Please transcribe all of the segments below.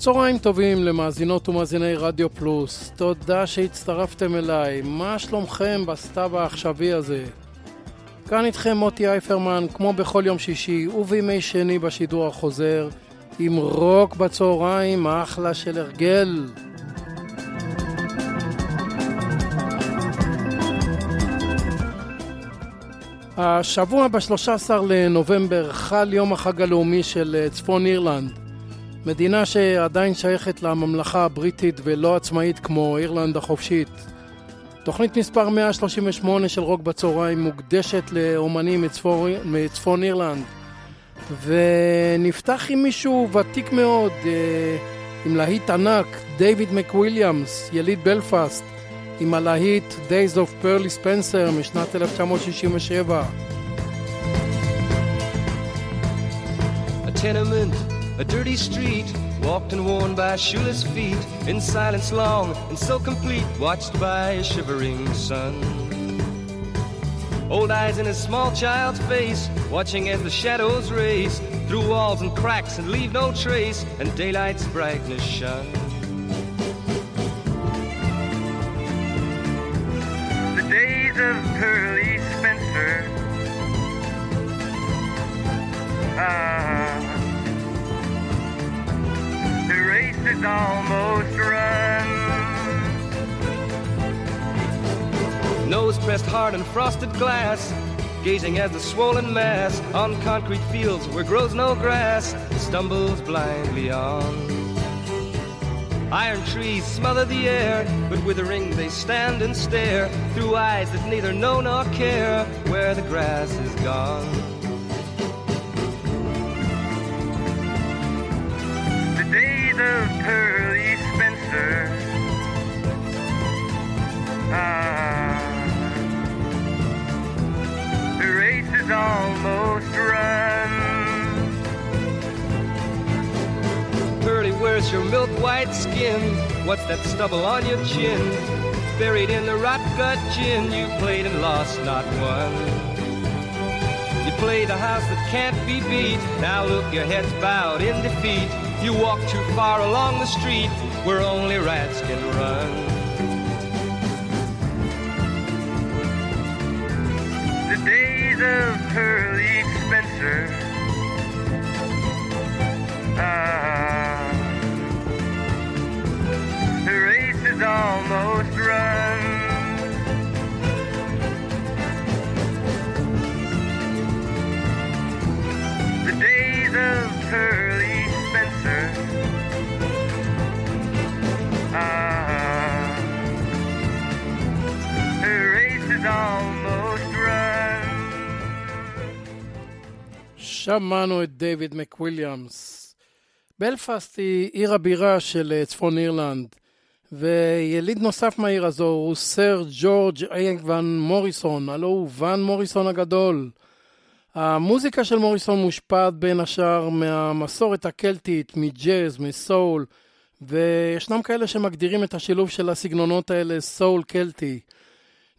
צהריים טובים למאזינות ומאזיני רדיו פלוס, תודה שהצטרפתם אליי, מה שלומכם בסתיו העכשווי הזה? כאן איתכם מוטי אייפרמן, כמו בכל יום שישי ובימי שני בשידור החוזר, עם רוק בצהריים, אחלה של הרגל. השבוע ב-13 לנובמבר חל יום החג הלאומי של אה, צפון אירלנד. מדינה שעדיין שייכת לממלכה הבריטית ולא עצמאית כמו אירלנד החופשית. תוכנית מספר 138 של רוק בצהריים מוקדשת לאומנים מצפור, מצפון אירלנד. ונפתח עם מישהו ותיק מאוד, אה, עם להיט ענק, דייוויד מקוויליאמס, יליד בלפאסט, עם הלהיט Days of Pearly Spencer משנת 1967. A tenement a dirty street, walked and worn by shoeless feet, in silence long and so complete, watched by a shivering sun. Old eyes in a small child's face, watching as the shadows race through walls and cracks and leave no trace, and daylight's brightness shone. The days of pressed hard in frosted glass. Gazing at the swollen mass on concrete fields where grows no grass stumbles blindly on. Iron trees smother the air, but withering they stand and stare through eyes that neither know nor care where the grass is gone. milk white skin? What's that stubble on your chin? Buried in the rot gut gin, you played and lost, not one. You played a house that can't be beat. Now look, your head's bowed in defeat. You walk too far along the street where only rats can run. almost run. The days of Pearly Spencer are uh, her race is almost run. שמענו את דייוויד מקוויליאמס. בלפאסט היא עיר הבירה של צפון אירלנד. ויליד נוסף מהעיר הזו הוא סר ג'ורג' איינג ון מוריסון, הלו הוא ון מוריסון הגדול. המוזיקה של מוריסון מושפעת בין השאר מהמסורת הקלטית, מג'אז, מסול, וישנם כאלה שמגדירים את השילוב של הסגנונות האלה סול קלטי.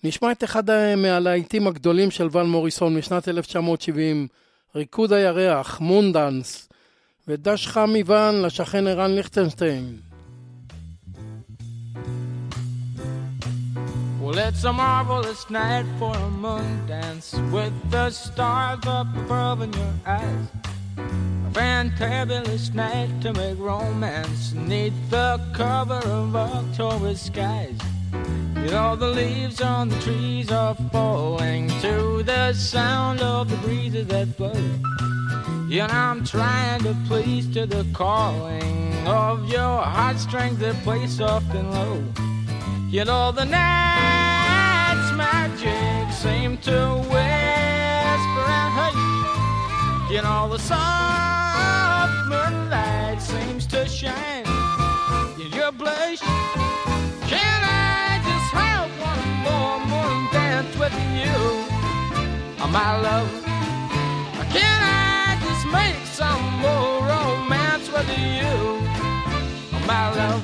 נשמע את אחד מהלהיטים הגדולים של ון מוריסון משנת 1970, ריקוד הירח, מונדנס, ודש חם מוון לשכן ערן ליכטנשטיין. Well, it's a marvelous night for a moon dance with the stars up above in your eyes. A fantabulous night to make romance neath the cover of October skies. You know the leaves on the trees are falling to the sound of the breezes that blow. And I'm trying to please to the calling of your heartstrings that play soft and low. You know the night's magic seemed to whisper and hate. You know the soft moonlight seems to shine in your blush. Can I just have one more moon dance with you, oh, my love? Can I just make some more romance with you, oh, my love?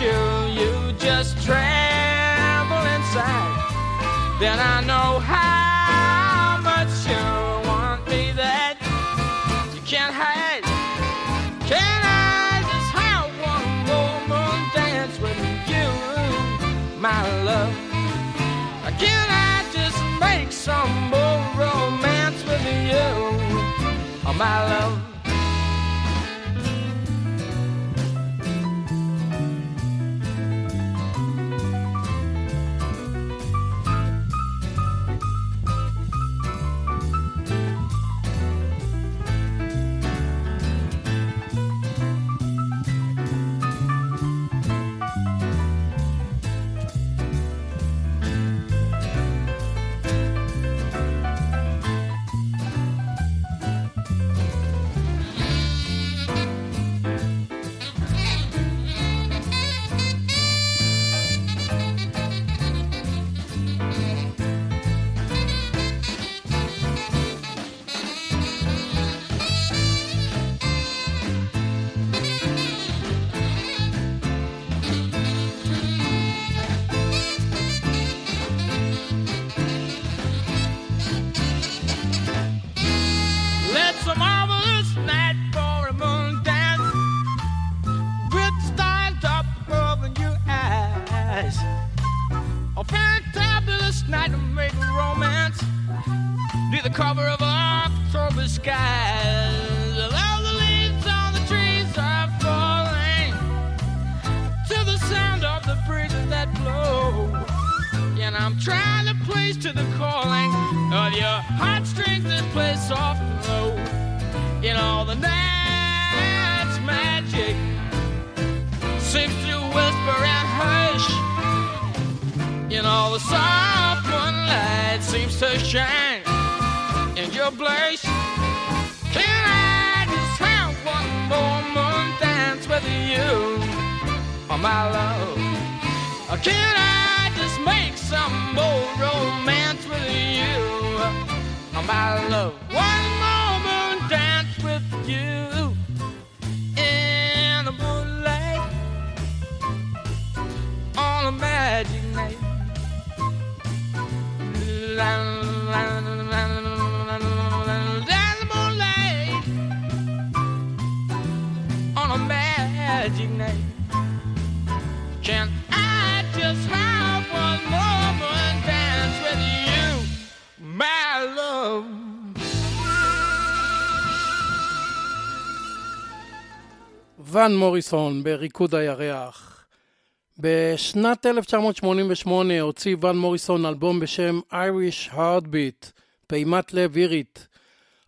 you, you just tremble inside. Then I know how much you want me that you can't hide. Can I just have one more moon dance with you, my love? Can I just make some more romance with you, oh, my love? and I'm trying to please to the calling of your heartstrings that play soft and low. In all the night's magic seems to whisper and hush. In all the soft moonlight seems to shine in your place. Can I just have one more moon dance with you, oh my love? Can I? just make some bold romance with you. My love, one more moon dance with you in the moonlight on a magic night. ון מוריסון בריקוד הירח. בשנת 1988 הוציא ון מוריסון אלבום בשם Irish Heartbeat, פעימת לב אירית.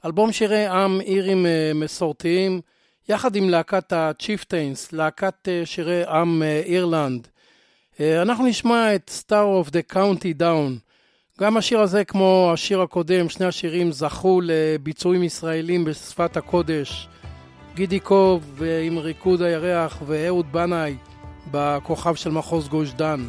אלבום שירי עם אירים אה, מסורתיים, יחד עם להקת ה-Chieftains, להקת אה, שירי עם אה, אירלנד. אנחנו נשמע את Star of the County Down. גם השיר הזה, כמו השיר הקודם, שני השירים זכו לביצועים ישראלים בשפת הקודש. גידי קוב עם ריקוד הירח ואהוד בנאי בכוכב של מחוז גוש דן.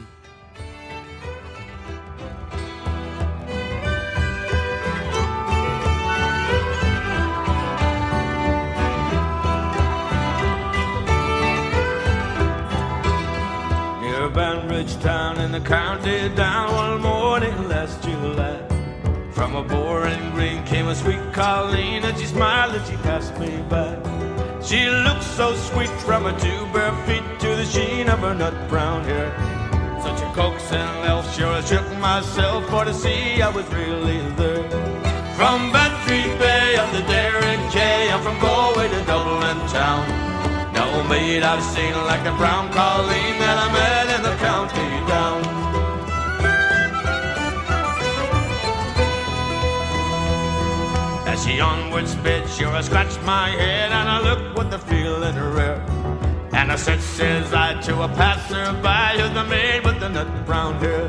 town in the county down one morning last July. From a boring green came a sweet Colleen, and she smiled and she passed me by. She looks so sweet from her two bare feet to the sheen of her nut brown hair. Such a coaxing elf, sure I shook myself for to see I was really there. From Bantry Bay up to Derry Quay, am from Galway to Dublin town. No maid I've seen like the brown colleen that I met in the county She onward sped, sure I scratched my head and I looked with a feeling rare. And I said, says I to a passerby, who's the maid with the nut brown hair.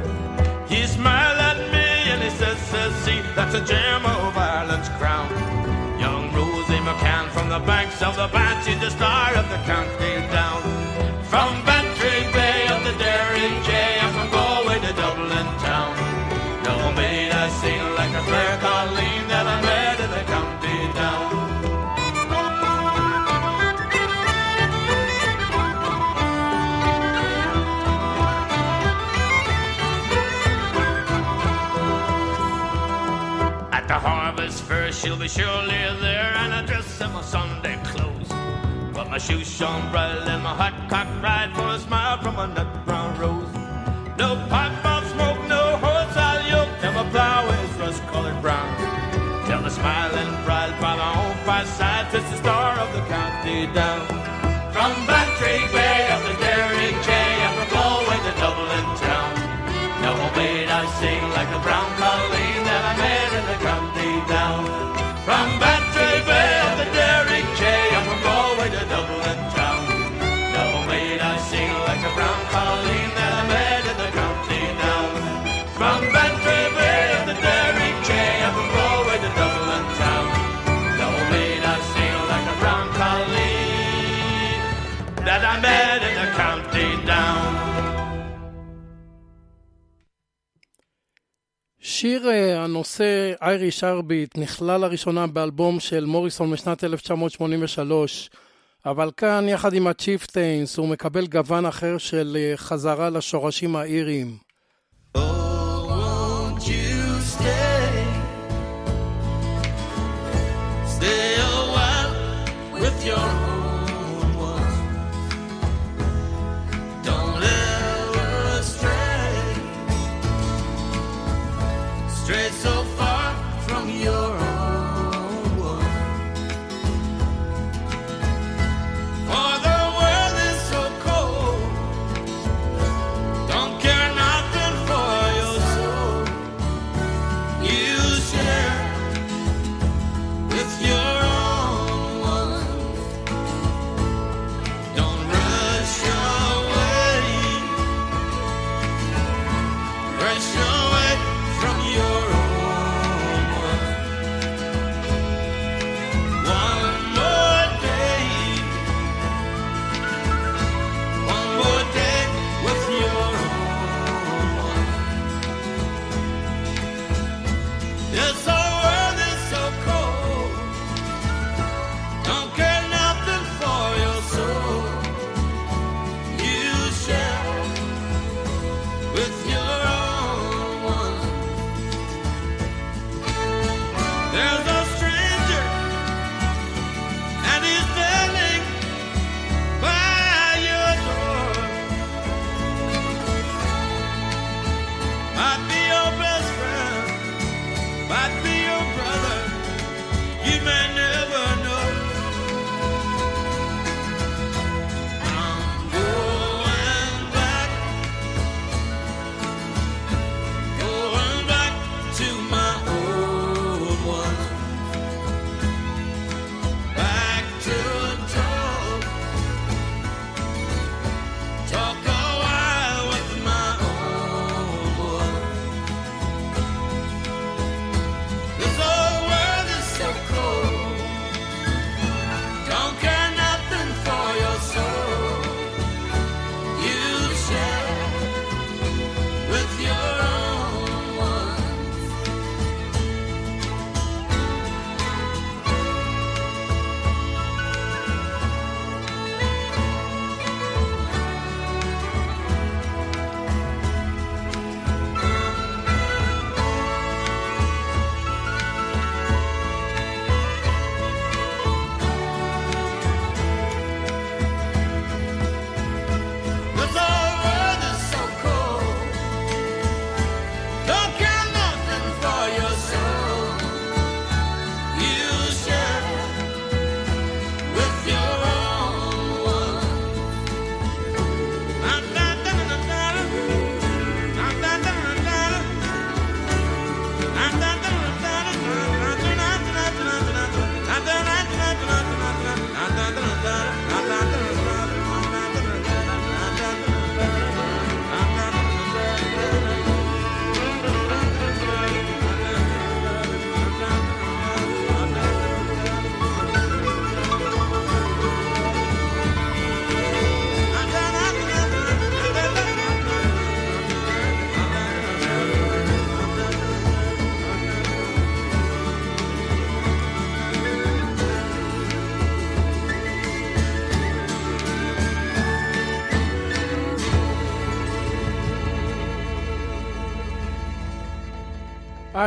He smiled at me and he says, says see, that's a gem of Ireland's crown. Young Rosie McCann from the banks of the Banshee, the star of the county down. From she'll be surely there, and I dress in my Sunday clothes. But my shoes shone bright, and my hot cock bright for a smile from a nut brown rose. No pipe, mouth smoke, no horse, I'll yoke, and my plow is rust colored brown. Tell the smiling bride by my own fireside, it's the star of the county down. From Bantry Glen. from כאשר אה, הנושא Irish Heartbeat נכלל לראשונה באלבום של מוריסון משנת 1983, אבל כאן יחד עם הצ'יפטיינס הוא מקבל גוון אחר של אה, חזרה לשורשים האיריים. Oh.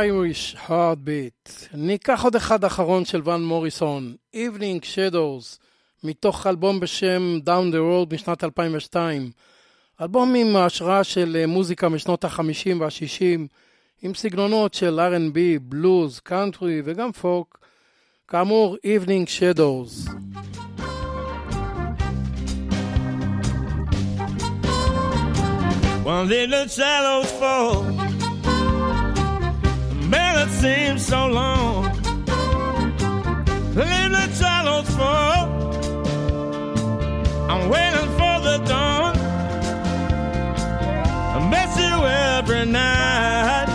Irish Heartbeat. ניקח עוד אחד אחרון של ון מוריסון, Evening Shadows, מתוך אלבום בשם Down the World משנת 2002. אלבום עם השראה של אה, מוזיקה משנות ה-50 וה-60, עם סגנונות של R&B, בלוז, קאנטרי וגם פוק. כאמור, Evening Shadows. One little shallow's fall it seems so long. Leave the shadows fall. I'm waiting for the dawn. I miss you every night,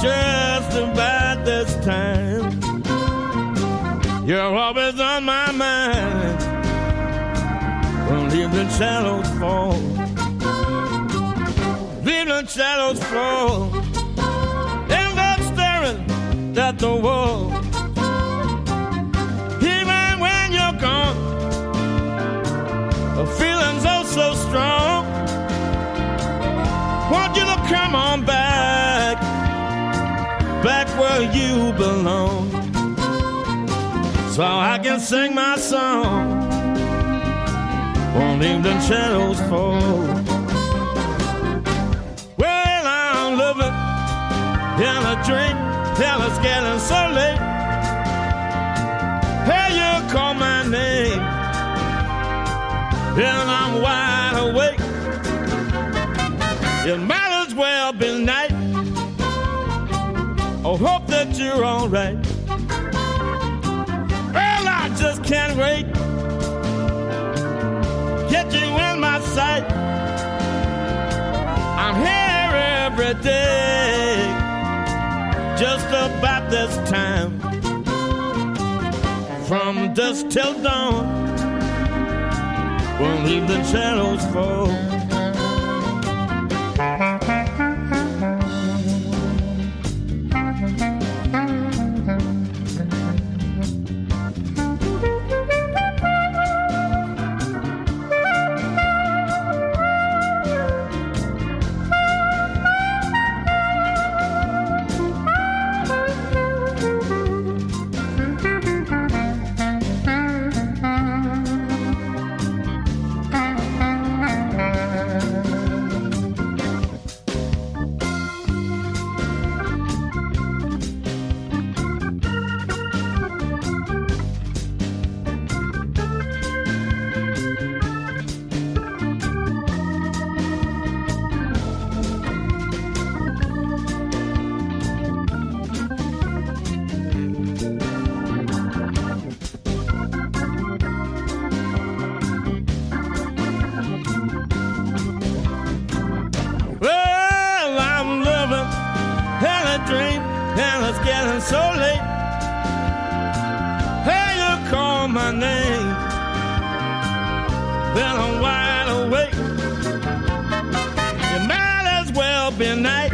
just about this time. You're always on my mind. will leave the shadows fall. Leave the shadows fall that at the wall. Even when you're gone, the feeling's oh so strong. Want you to come on back, back where you belong. So I can sing my song. Won't even shadows fall. in a dream. Tell us getting so late. Hey, you call my name. And I'm wide awake. It might as well be night. I hope that you're alright. Well, I just can't wait. Get you in my sight. I'm here every day just about this time. From dusk till dawn, won't leave the shadows fall. dream, and it's getting so late. Hey, you call my name, then I'm wide awake. You might as well be night.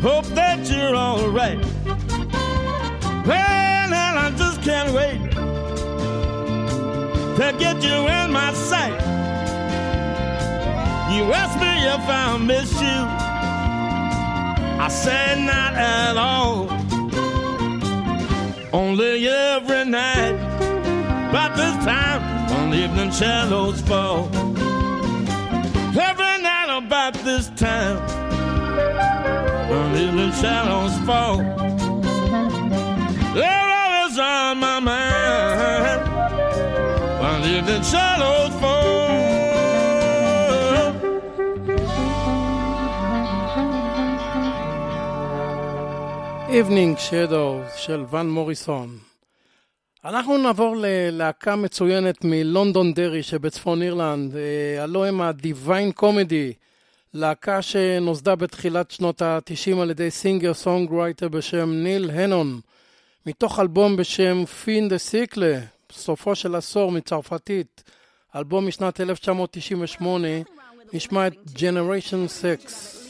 Hope that you're alright. Well, and I just can't wait to get you in my sight. You ask me if I miss you. I said not at all. Only every night, but this time, when evening shadows fall. Every night about this time, when evening shadows fall. they're always on my mind, When evening shadows fall. Evening Shadows של ון מוריסון. אנחנו נעבור ללהקה מצוינת מלונדון מלונדונדרי שבצפון אירלנד, אה, הלא הם ה-Divine Comedy, להקה שנוסדה בתחילת שנות ה-90 על ידי singer songwriter בשם ניל הנון, מתוך אלבום בשם Fin de Siècle, סופו של עשור מצרפתית, אלבום משנת 1998, נשמע את Generation 6.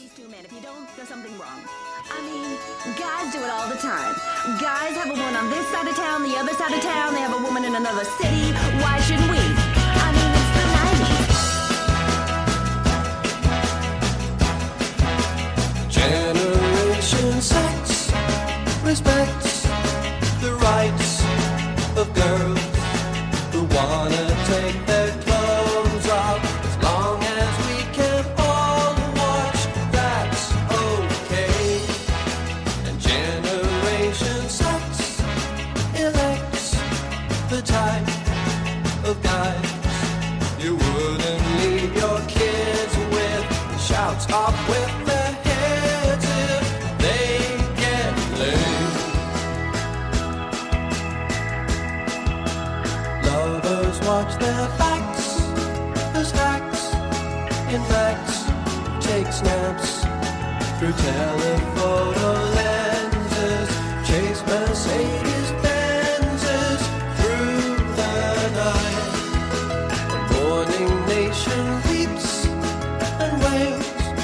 the time. Guys have a woman on this side of town, the other side of town, they have a woman in another city. Why shouldn't we? I mean, it's the 90s. Generation sex respects the rights of girls who wanna take their through telephoto lenses, chase Mercedes Benzes through the night. The morning nation leaps and wails,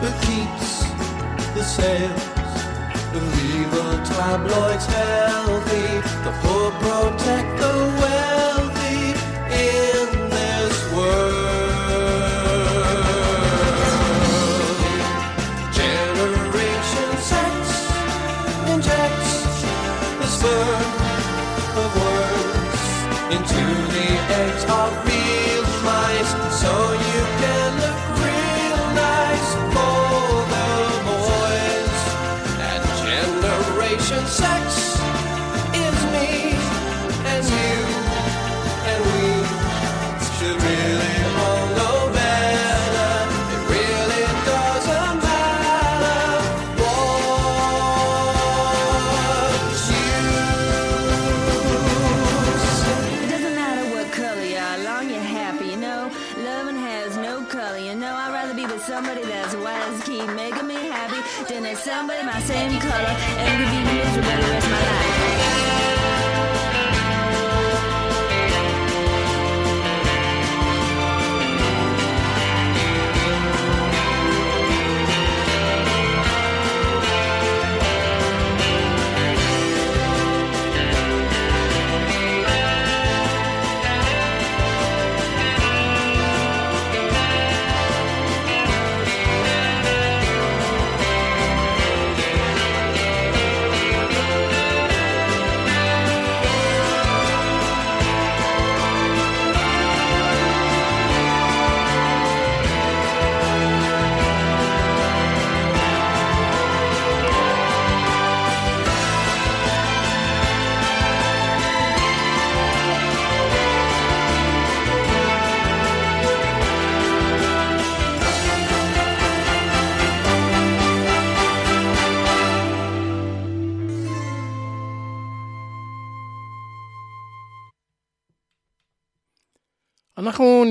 but keeps the sails. The evil tabloids have.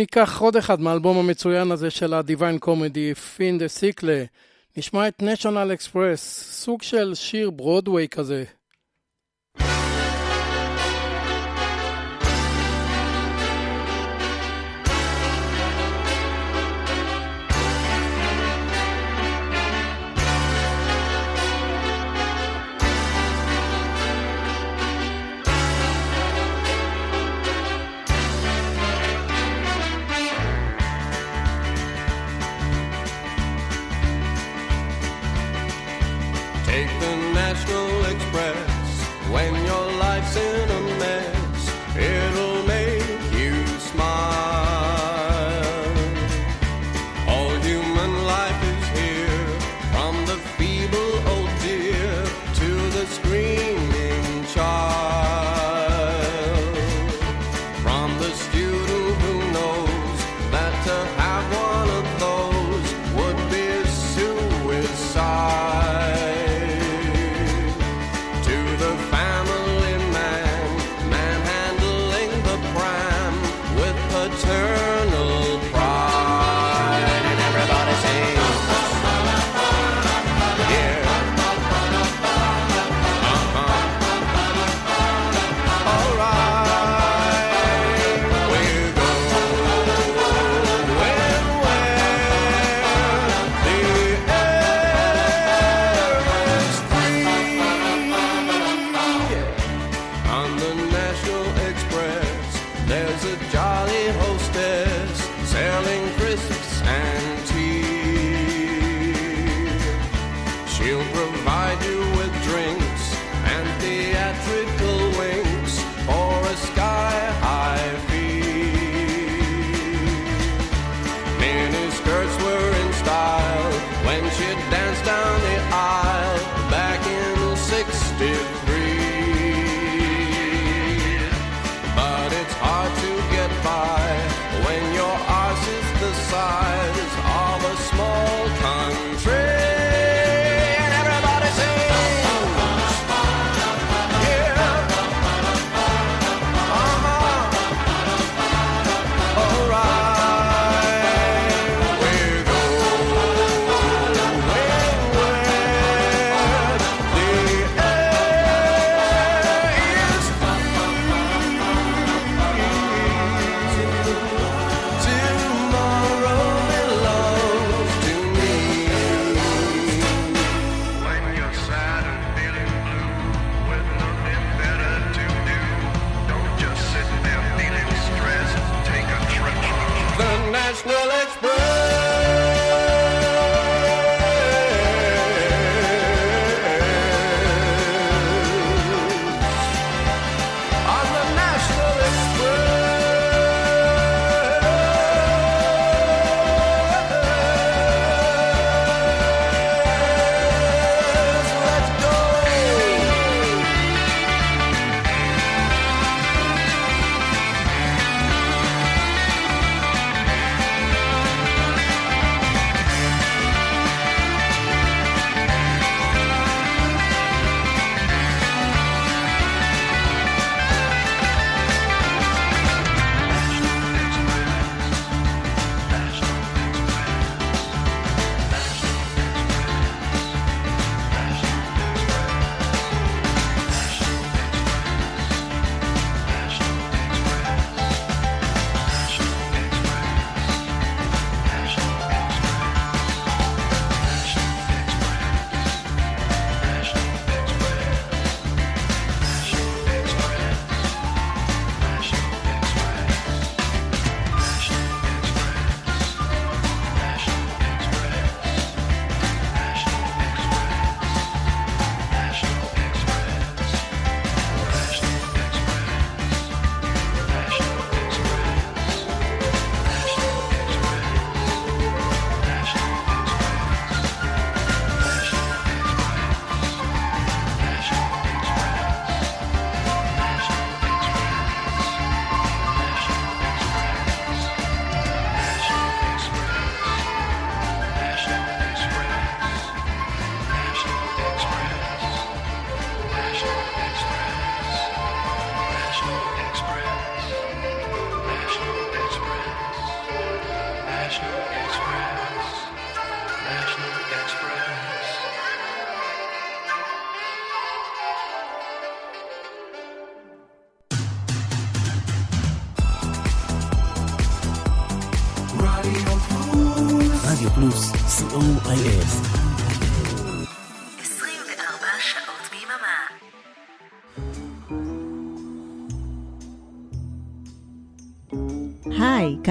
ניקח עוד אחד מהאלבום המצוין הזה של ה-Divine Comedy, פין דה סיקלה. נשמע את national express, סוג של שיר ברודוויי כזה.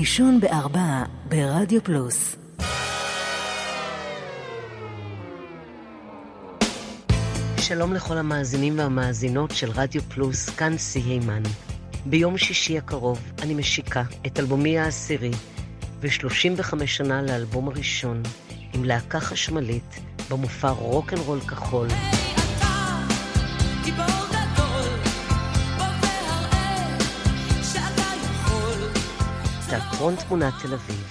ראשון בארבע ברדיו פלוס שלום לכל המאזינים והמאזינות של רדיו פלוס, כאן סי הימן. ביום שישי הקרוב אני משיקה את אלבומי העשירי ו-35 שנה לאלבום הראשון עם להקה חשמלית במופע רוקנרול כחול. Hey, אתה, זיכרון תמונת תל אביב,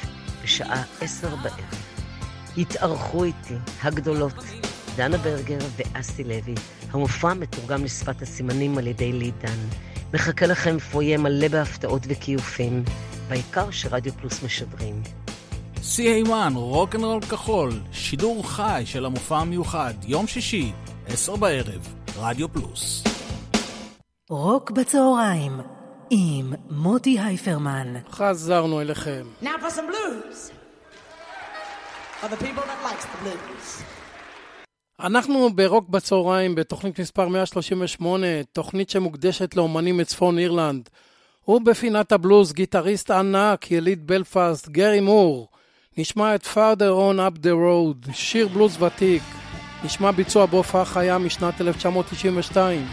בשעה עשר בערב. התארחו איתי הגדולות, דנה ברגר ואסי לוי. המופע מתורגם לשפת הסימנים על ידי לידן. מחכה לכם פויה מלא בהפתעות וכיופים, בעיקר שרדיו פלוס משדרים. CA1, רוק אנד רול כחול, שידור חי של המופע המיוחד, יום שישי, עשר בערב, רדיו פלוס. רוק בצהריים עם מוטי הייפרמן. חזרנו אליכם. Now for some blues. אנחנו ברוק בצהריים בתוכנית מספר 138, תוכנית שמוקדשת לאומנים מצפון אירלנד. הוא בפינת הבלוז גיטריסט ענק, יליד בלפאסט, גרי מור. נשמע את Father On Up The Road, שיר בלוז ותיק. נשמע ביצוע בהופעה חיה משנת 1992.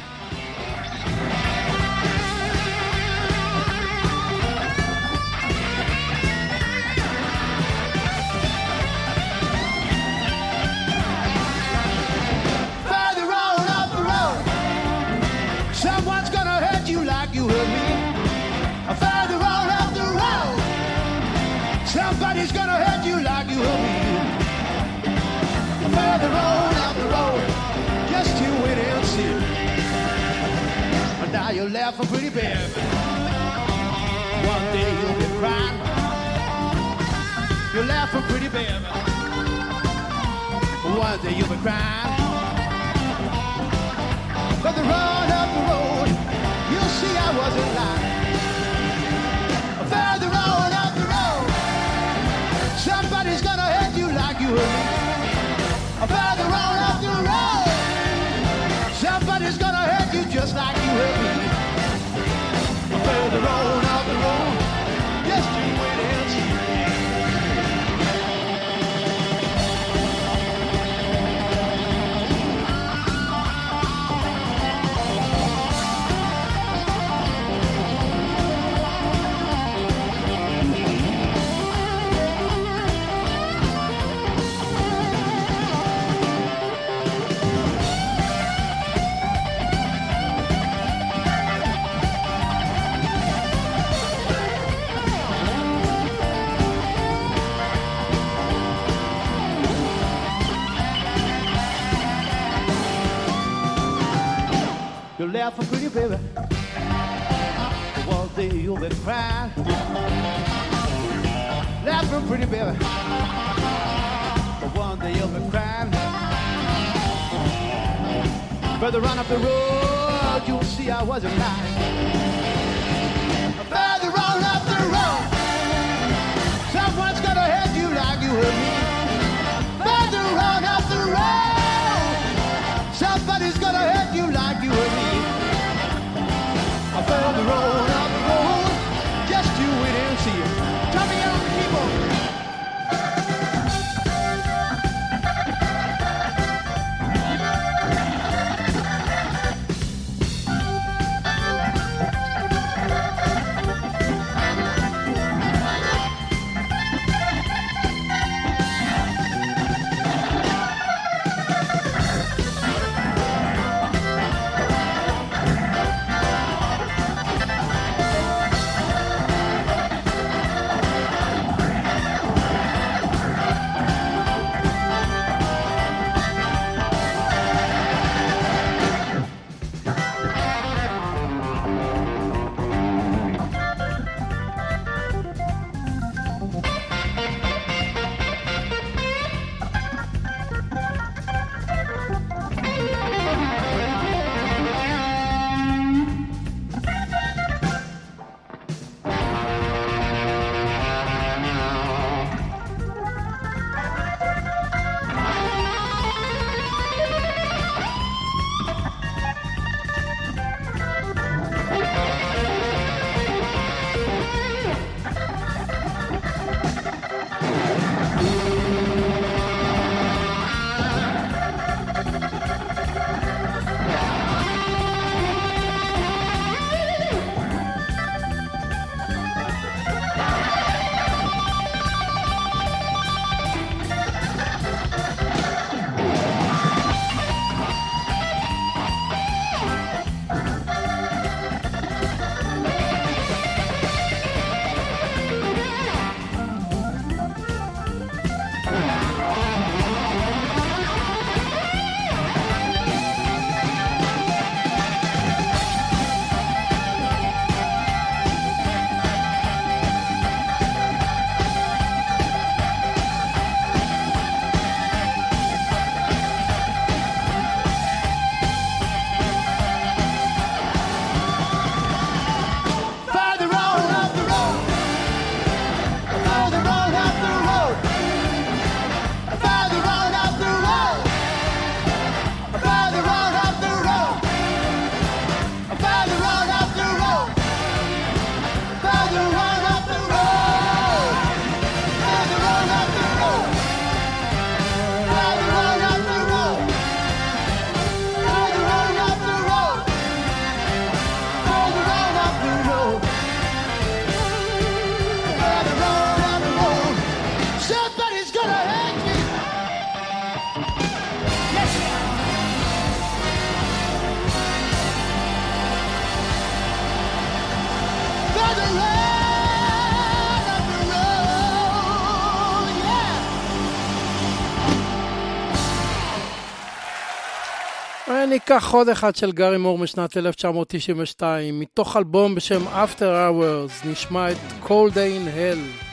on the road, on the road, just to wait and see. And now you're laughing pretty bad. One day you'll be crying. You're laughing pretty bad. One day you'll be crying. But the road, up the road, you'll see I wasn't lying. Further on, up the road, somebody's gonna hurt you like you hurt me. out for pretty baby. One day you'll be crying. Laugh for pretty baby. One day you'll be crying. Further on up the road, you'll see I wasn't lying. ניקח עוד אחד של גארי מור משנת 1992, מתוך אלבום בשם After Hours, נשמע את Cold Day in Hell.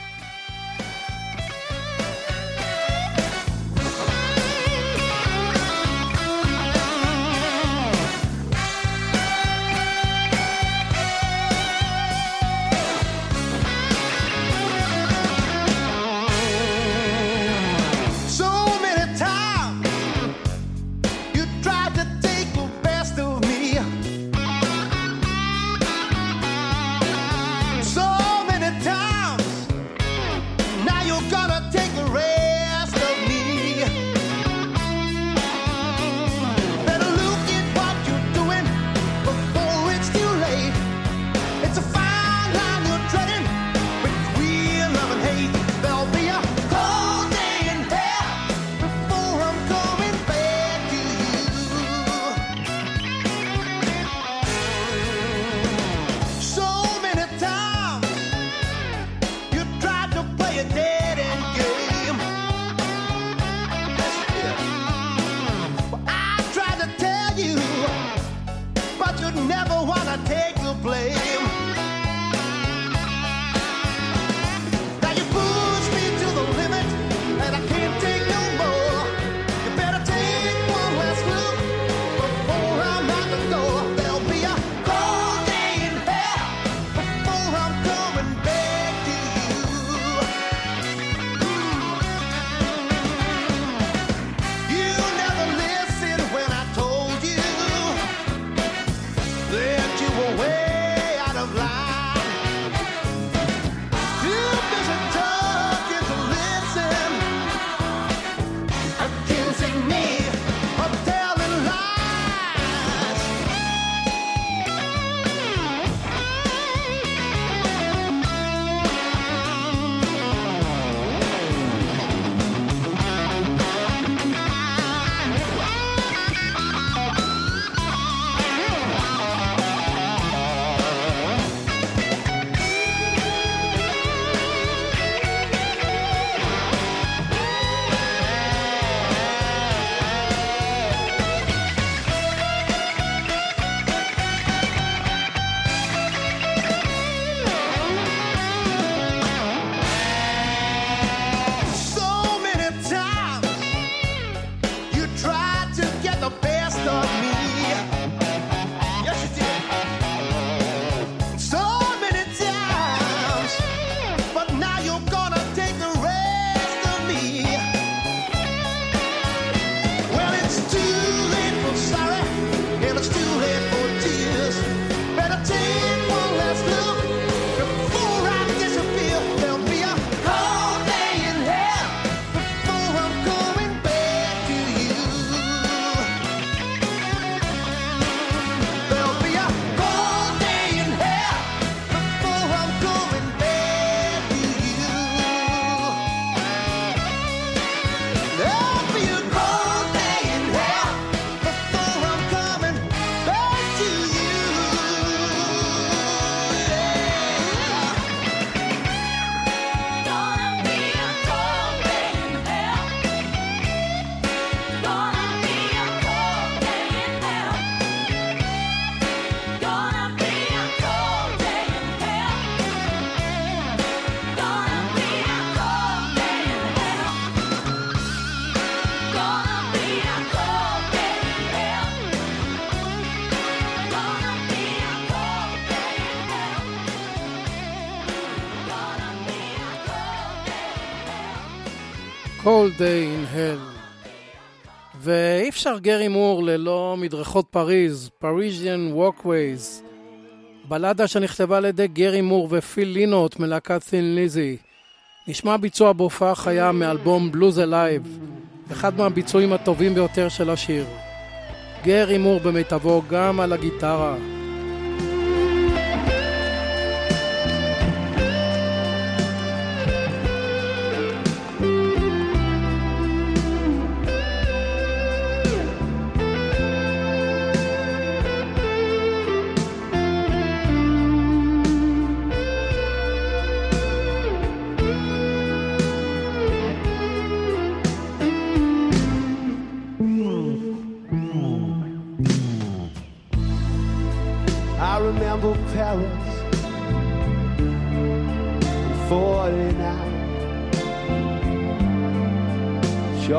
day in Hell. ואי אפשר גרי מור ללא מדרכות פריז, Parisian Walkways. בלדה שנכתבה על ידי גרי מור ופיל לינות מלהקת סין ליזי. נשמע ביצוע בהופעה חיה מאלבום Blues Alive, אחד מהביצועים הטובים ביותר של השיר. גרי מור במיטבו גם על הגיטרה.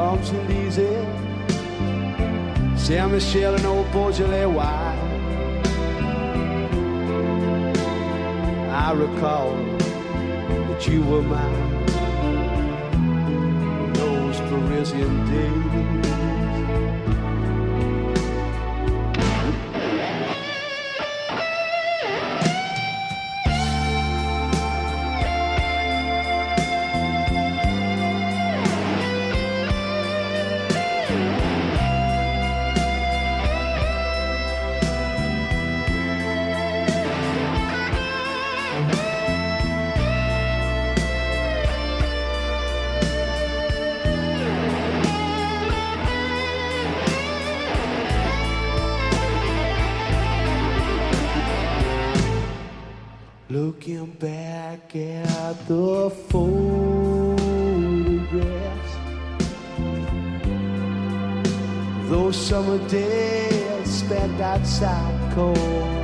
comes and leaves it. Saint Michel and old Beaujolais wine. I recall that you were mine. Those Parisian days. Looking back at the photographs, those summer days spent outside cold.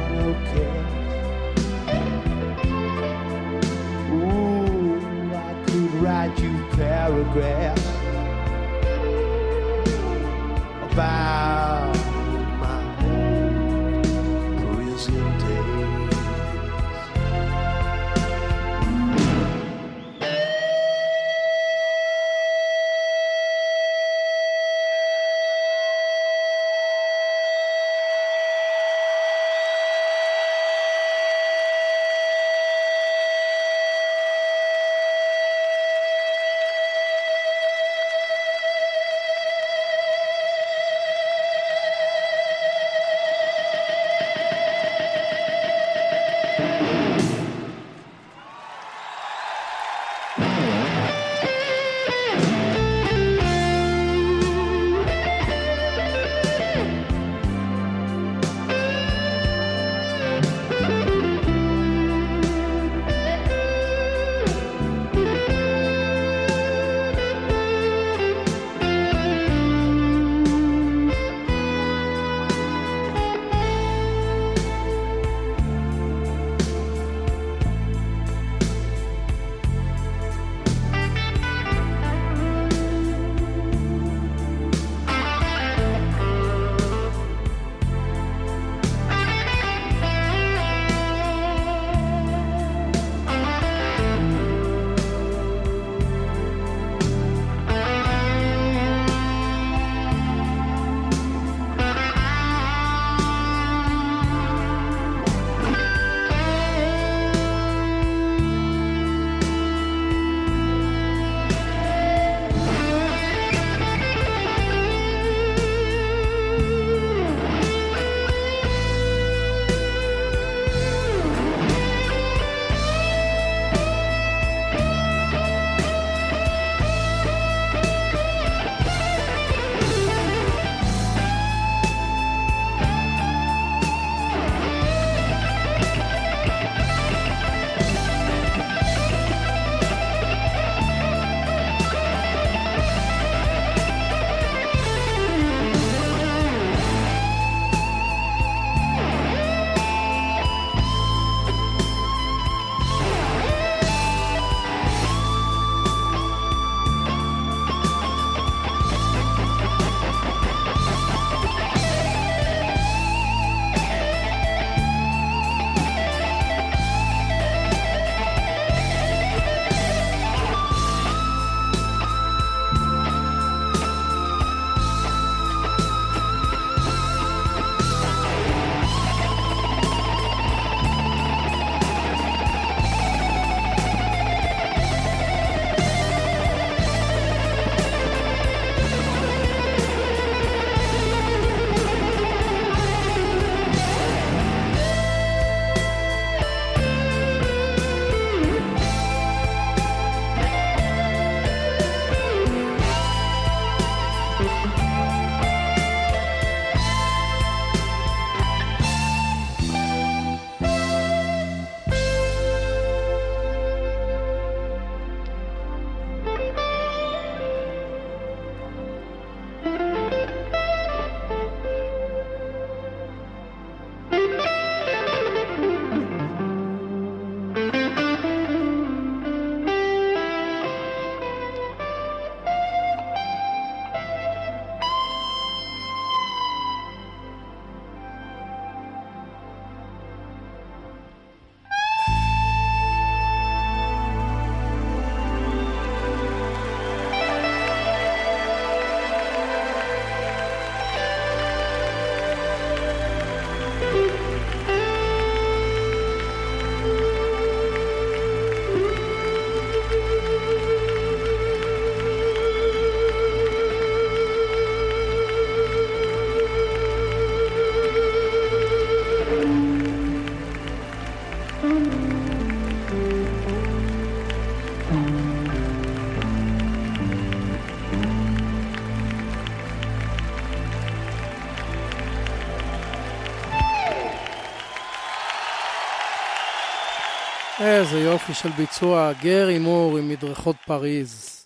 איזה יופי של ביצוע, גר הימור עם מדרכות פריז.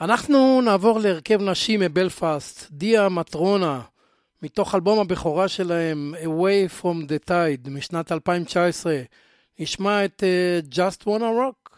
אנחנו נעבור להרכב נשים מבלפאסט, דיה מטרונה, מתוך אלבום הבכורה שלהם, Away From The Tide, משנת 2019. נשמע את uh, Just Wanna Rock.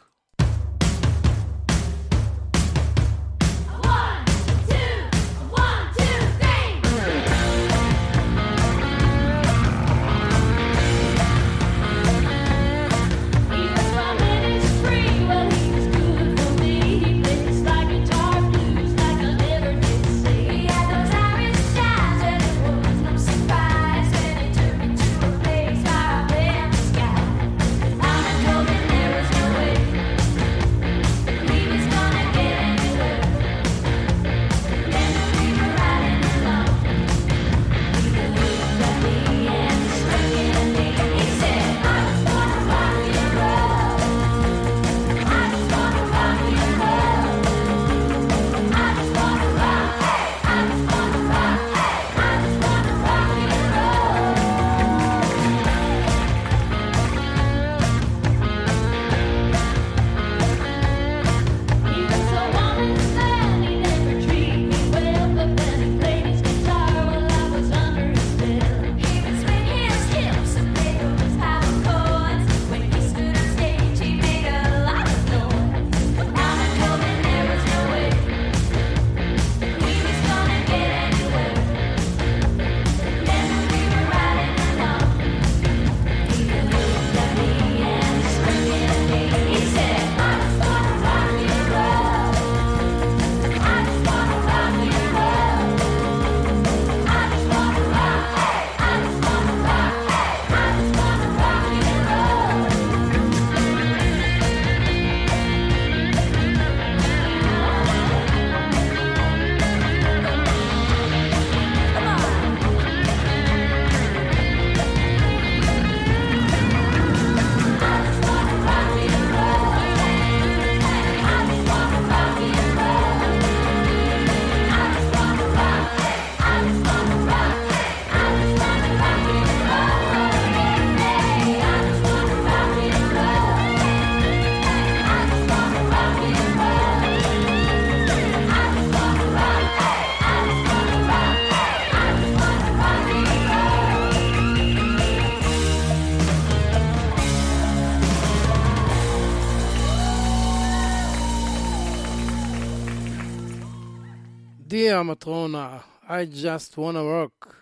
אלקטרונה, I just wanna work.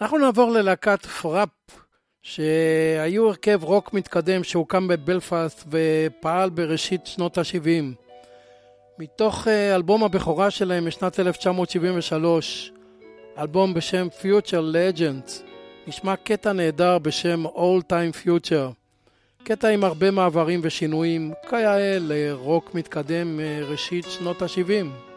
אנחנו נעבור ללהקת פראפ, שהיו הרכב רוק מתקדם שהוקם בבלפאסט ופעל בראשית שנות ה-70. מתוך אה, אלבום הבכורה שלהם משנת 1973, אלבום בשם Future Legends, נשמע קטע נהדר בשם All Time Future. קטע עם הרבה מעברים ושינויים, כיאה לרוק מתקדם מראשית אה, שנות ה-70.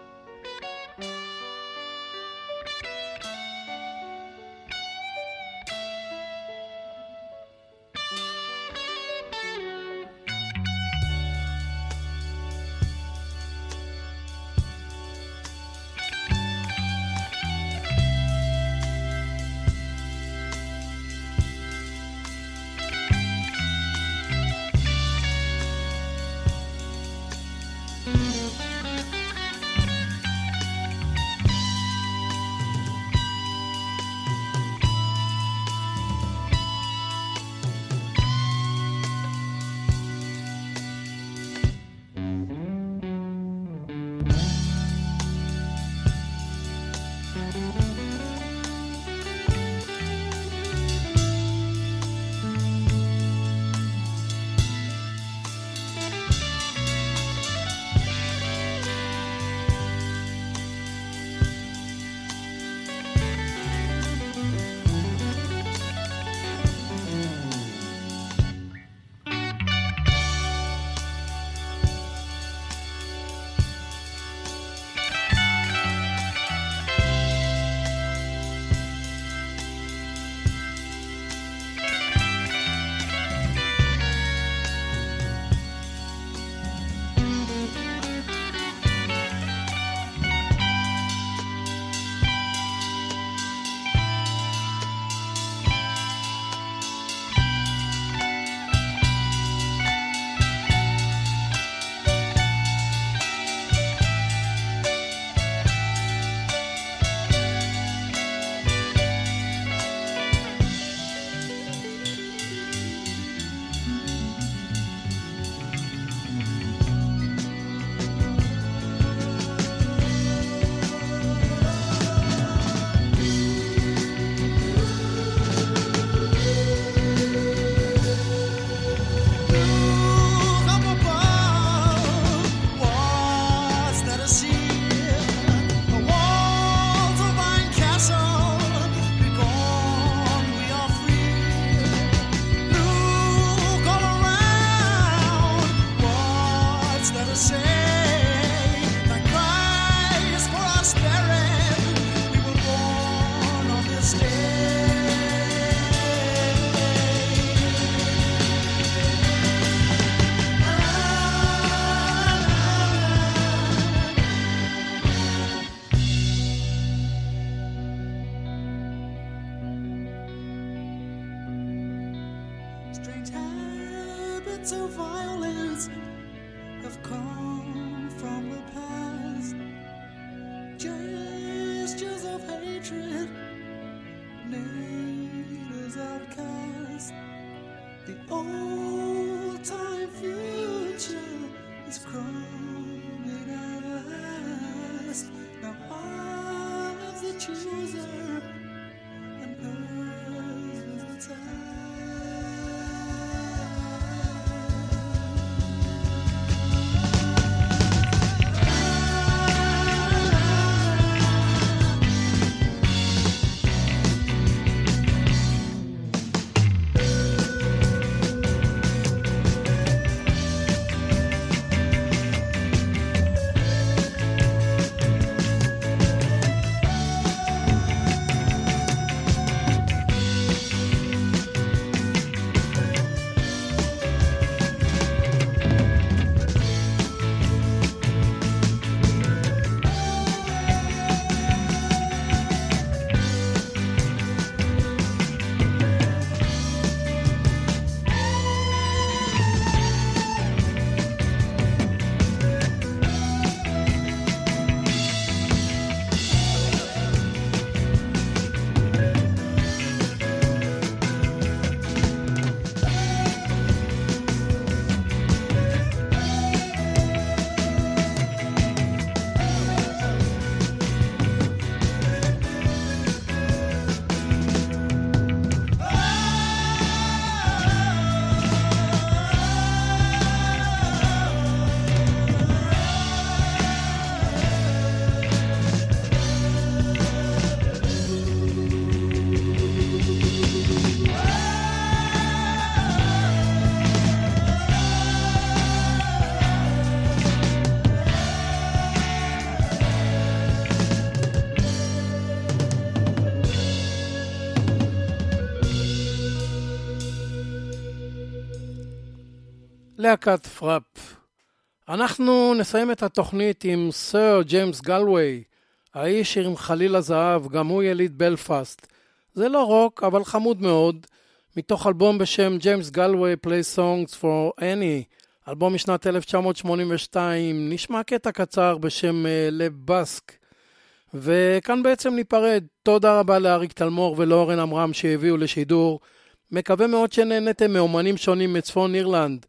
להקת פראפ. אנחנו נסיים את התוכנית עם סר ג'יימס גלווי, האיש עם חליל הזהב, גם הוא יליד בלפאסט. זה לא רוק, אבל חמוד מאוד, מתוך אלבום בשם ג'יימס גלווי פליי סונגס פור אני, אלבום משנת 1982, נשמע קטע קצר בשם אה, לב uh, בסק. וכאן בעצם ניפרד. תודה רבה לאריק תלמור ולאורן עמרם שהביאו לשידור. מקווה מאוד שנהנתם מאומנים שונים מצפון אירלנד.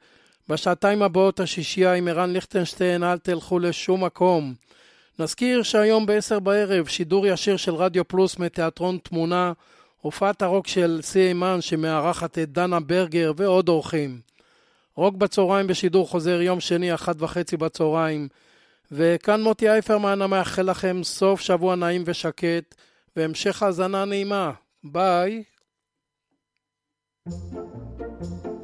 בשעתיים הבאות השישייה עם ערן ליכטנשטיין, אל תלכו לשום מקום. נזכיר שהיום ב-10 בערב שידור ישיר של רדיו פלוס מתיאטרון תמונה, הופעת הרוק של סי אימן שמארחת את דנה ברגר ועוד אורחים. רוק בצהריים בשידור חוזר יום שני, אחת וחצי בצהריים. וכאן מוטי אייפרמן המאחל לכם סוף שבוע נעים ושקט, והמשך האזנה נעימה. ביי. thank you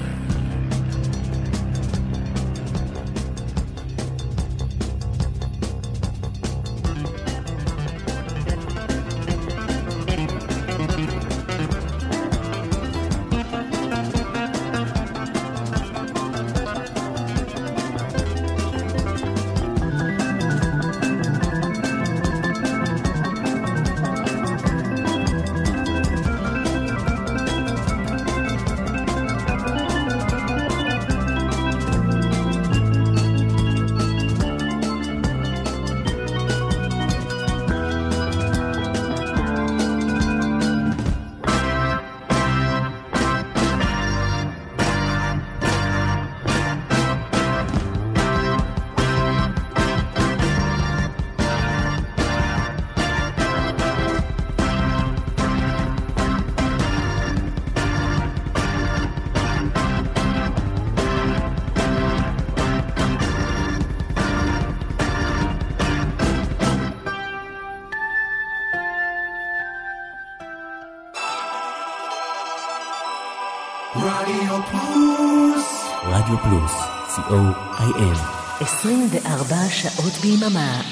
ארבע שעות ביממה